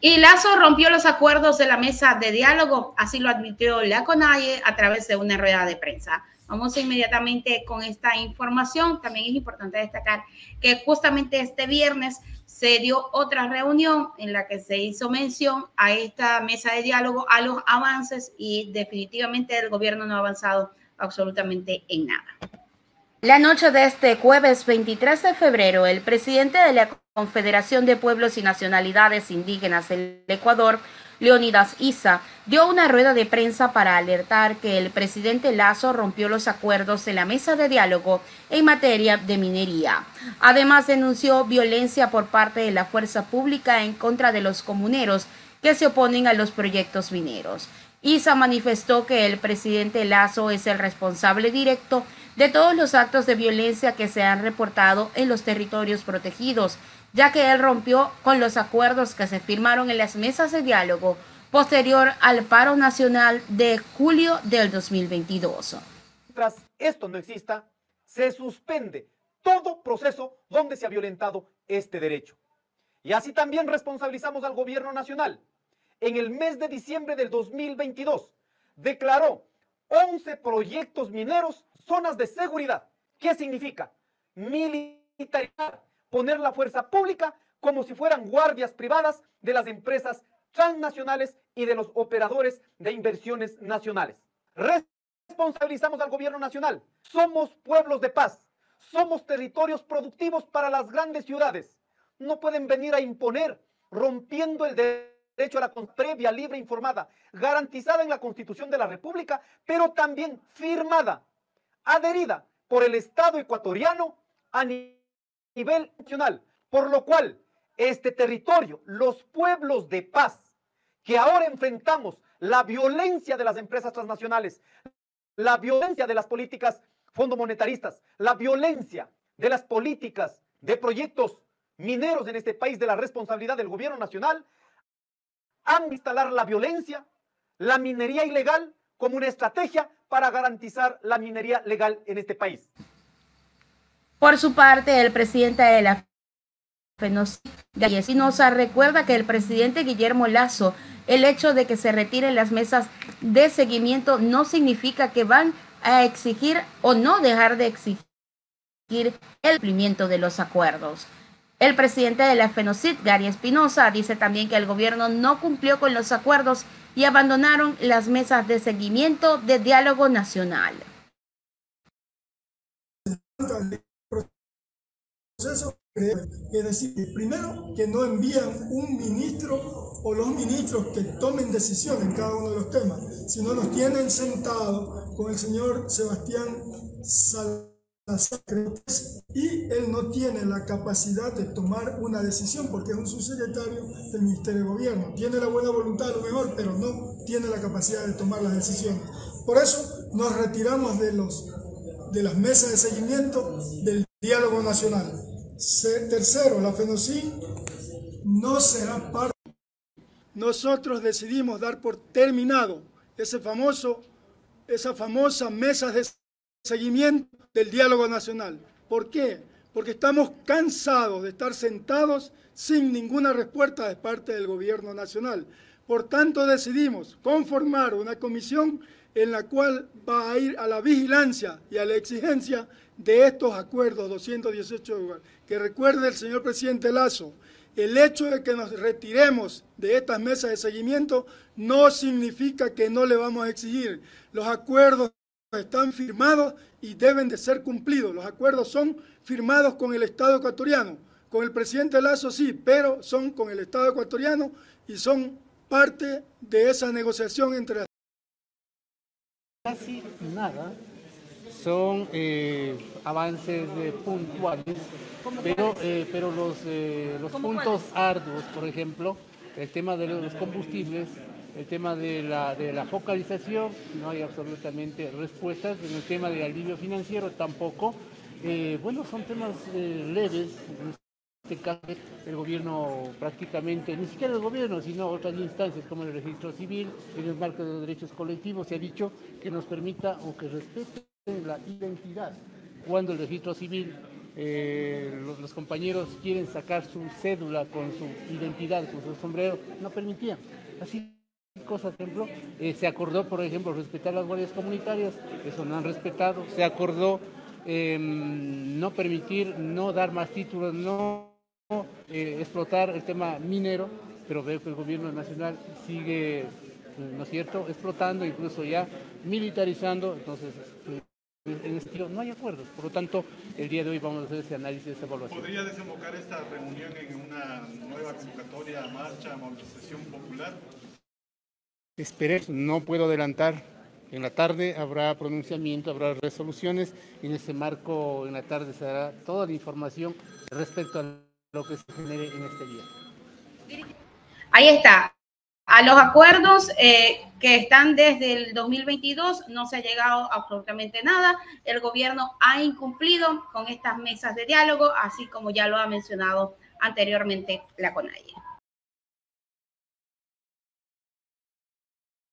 Y Lazo rompió los acuerdos de la mesa de diálogo, así lo admitió la CONAIE a través de una rueda de prensa. Vamos inmediatamente con esta información. También es importante destacar que justamente este viernes se dio otra reunión en la que se hizo mención a esta mesa de diálogo, a los avances y definitivamente el gobierno no ha avanzado absolutamente en nada. La noche de este jueves 23 de febrero, el presidente de la Confederación de Pueblos y Nacionalidades Indígenas del Ecuador, Leonidas Isa, dio una rueda de prensa para alertar que el presidente Lazo rompió los acuerdos de la mesa de diálogo en materia de minería. Además, denunció violencia por parte de la fuerza pública en contra de los comuneros que se oponen a los proyectos mineros. Isa manifestó que el presidente Lazo es el responsable directo de todos los actos de violencia que se han reportado en los territorios protegidos, ya que él rompió con los acuerdos que se firmaron en las mesas de diálogo posterior al paro nacional de julio del 2022. Tras esto no exista, se suspende todo proceso donde se ha violentado este derecho. Y así también responsabilizamos al gobierno nacional. En el mes de diciembre del 2022 declaró 11 proyectos mineros zonas de seguridad. ¿Qué significa? Militarizar, poner la fuerza pública como si fueran guardias privadas de las empresas transnacionales y de los operadores de inversiones nacionales. Responsabilizamos al gobierno nacional. Somos pueblos de paz. Somos territorios productivos para las grandes ciudades. No pueden venir a imponer rompiendo el derecho a la previa, libre, informada, garantizada en la Constitución de la República, pero también firmada adherida por el Estado ecuatoriano a nivel nacional, por lo cual este territorio, los pueblos de paz, que ahora enfrentamos la violencia de las empresas transnacionales, la violencia de las políticas fondomonetaristas, la violencia de las políticas de proyectos mineros en este país de la responsabilidad del gobierno nacional, han instalar la violencia, la minería ilegal como una estrategia para garantizar la minería legal en este país. Por su parte, el presidente de la Espinosa recuerda que el presidente Guillermo Lazo, el hecho de que se retiren las mesas de seguimiento no significa que van a exigir o no dejar de exigir el cumplimiento de los acuerdos. El presidente de la FENOCIT, Gary Espinosa, dice también que el gobierno no cumplió con los acuerdos y abandonaron las mesas de seguimiento de diálogo nacional. Es decir, primero que no envían un ministro o los ministros que tomen decisión en cada uno de los temas, sino los tienen sentados con el señor Sebastián Salazar y él no tiene la capacidad de tomar una decisión porque es un subsecretario del Ministerio de Gobierno. Tiene la buena voluntad a lo mejor, pero no tiene la capacidad de tomar las decisiones. Por eso nos retiramos de, los, de las mesas de seguimiento del diálogo nacional. Tercero, la FENOCIN no será parte. Nosotros decidimos dar por terminado ese famoso, esa famosa mesa de seguimiento del diálogo nacional. ¿Por qué? Porque estamos cansados de estar sentados sin ninguna respuesta de parte del gobierno nacional. Por tanto, decidimos conformar una comisión en la cual va a ir a la vigilancia y a la exigencia de estos acuerdos 218, que recuerde el señor presidente Lazo, el hecho de que nos retiremos de estas mesas de seguimiento no significa que no le vamos a exigir. Los acuerdos están firmados y deben de ser cumplidos. Los acuerdos son firmados con el Estado ecuatoriano. Con el presidente Lazo sí, pero son con el Estado ecuatoriano y son parte de esa negociación entre las... Casi nada son eh, avances eh, puntuales, pero, eh, pero los, los puntos arduos, por ejemplo, el tema de los combustibles, el tema de la, de la focalización, no hay absolutamente respuestas, en el tema del alivio financiero tampoco. Bueno, son temas leves, este caso el gobierno prácticamente, ni siquiera el gobierno, sino otras instancias como el registro civil, en el marco de los derechos colectivos, se ha dicho que nos permita o que respete la identidad, cuando el registro civil eh, los, compañeros quieren sacar su cédula con su identidad, con su sombrero, no permitían. Así cosa, por ejemplo, eh, se acordó, por ejemplo, respetar las guardias comunitarias, eso no han respetado, se acordó em, no permitir, no dar más títulos, no eh, explotar el tema minero, pero veo que el gobierno nacional sigue, ¿no es cierto?, explotando, incluso ya militarizando, entonces en este sentido no hay acuerdos. Por lo tanto, el día de hoy vamos a hacer ese análisis, esa evaluación. ¿Podría desembocar esta reunión en una nueva convocatoria, marcha, movilización popular? Esperemos, no puedo adelantar. En la tarde habrá pronunciamiento, habrá resoluciones. En ese marco, en la tarde se dará toda la información respecto a lo que se genere en este día. Ahí está. A los acuerdos eh, que están desde el 2022 no se ha llegado absolutamente nada. El gobierno ha incumplido con estas mesas de diálogo, así como ya lo ha mencionado anteriormente la CONAIE.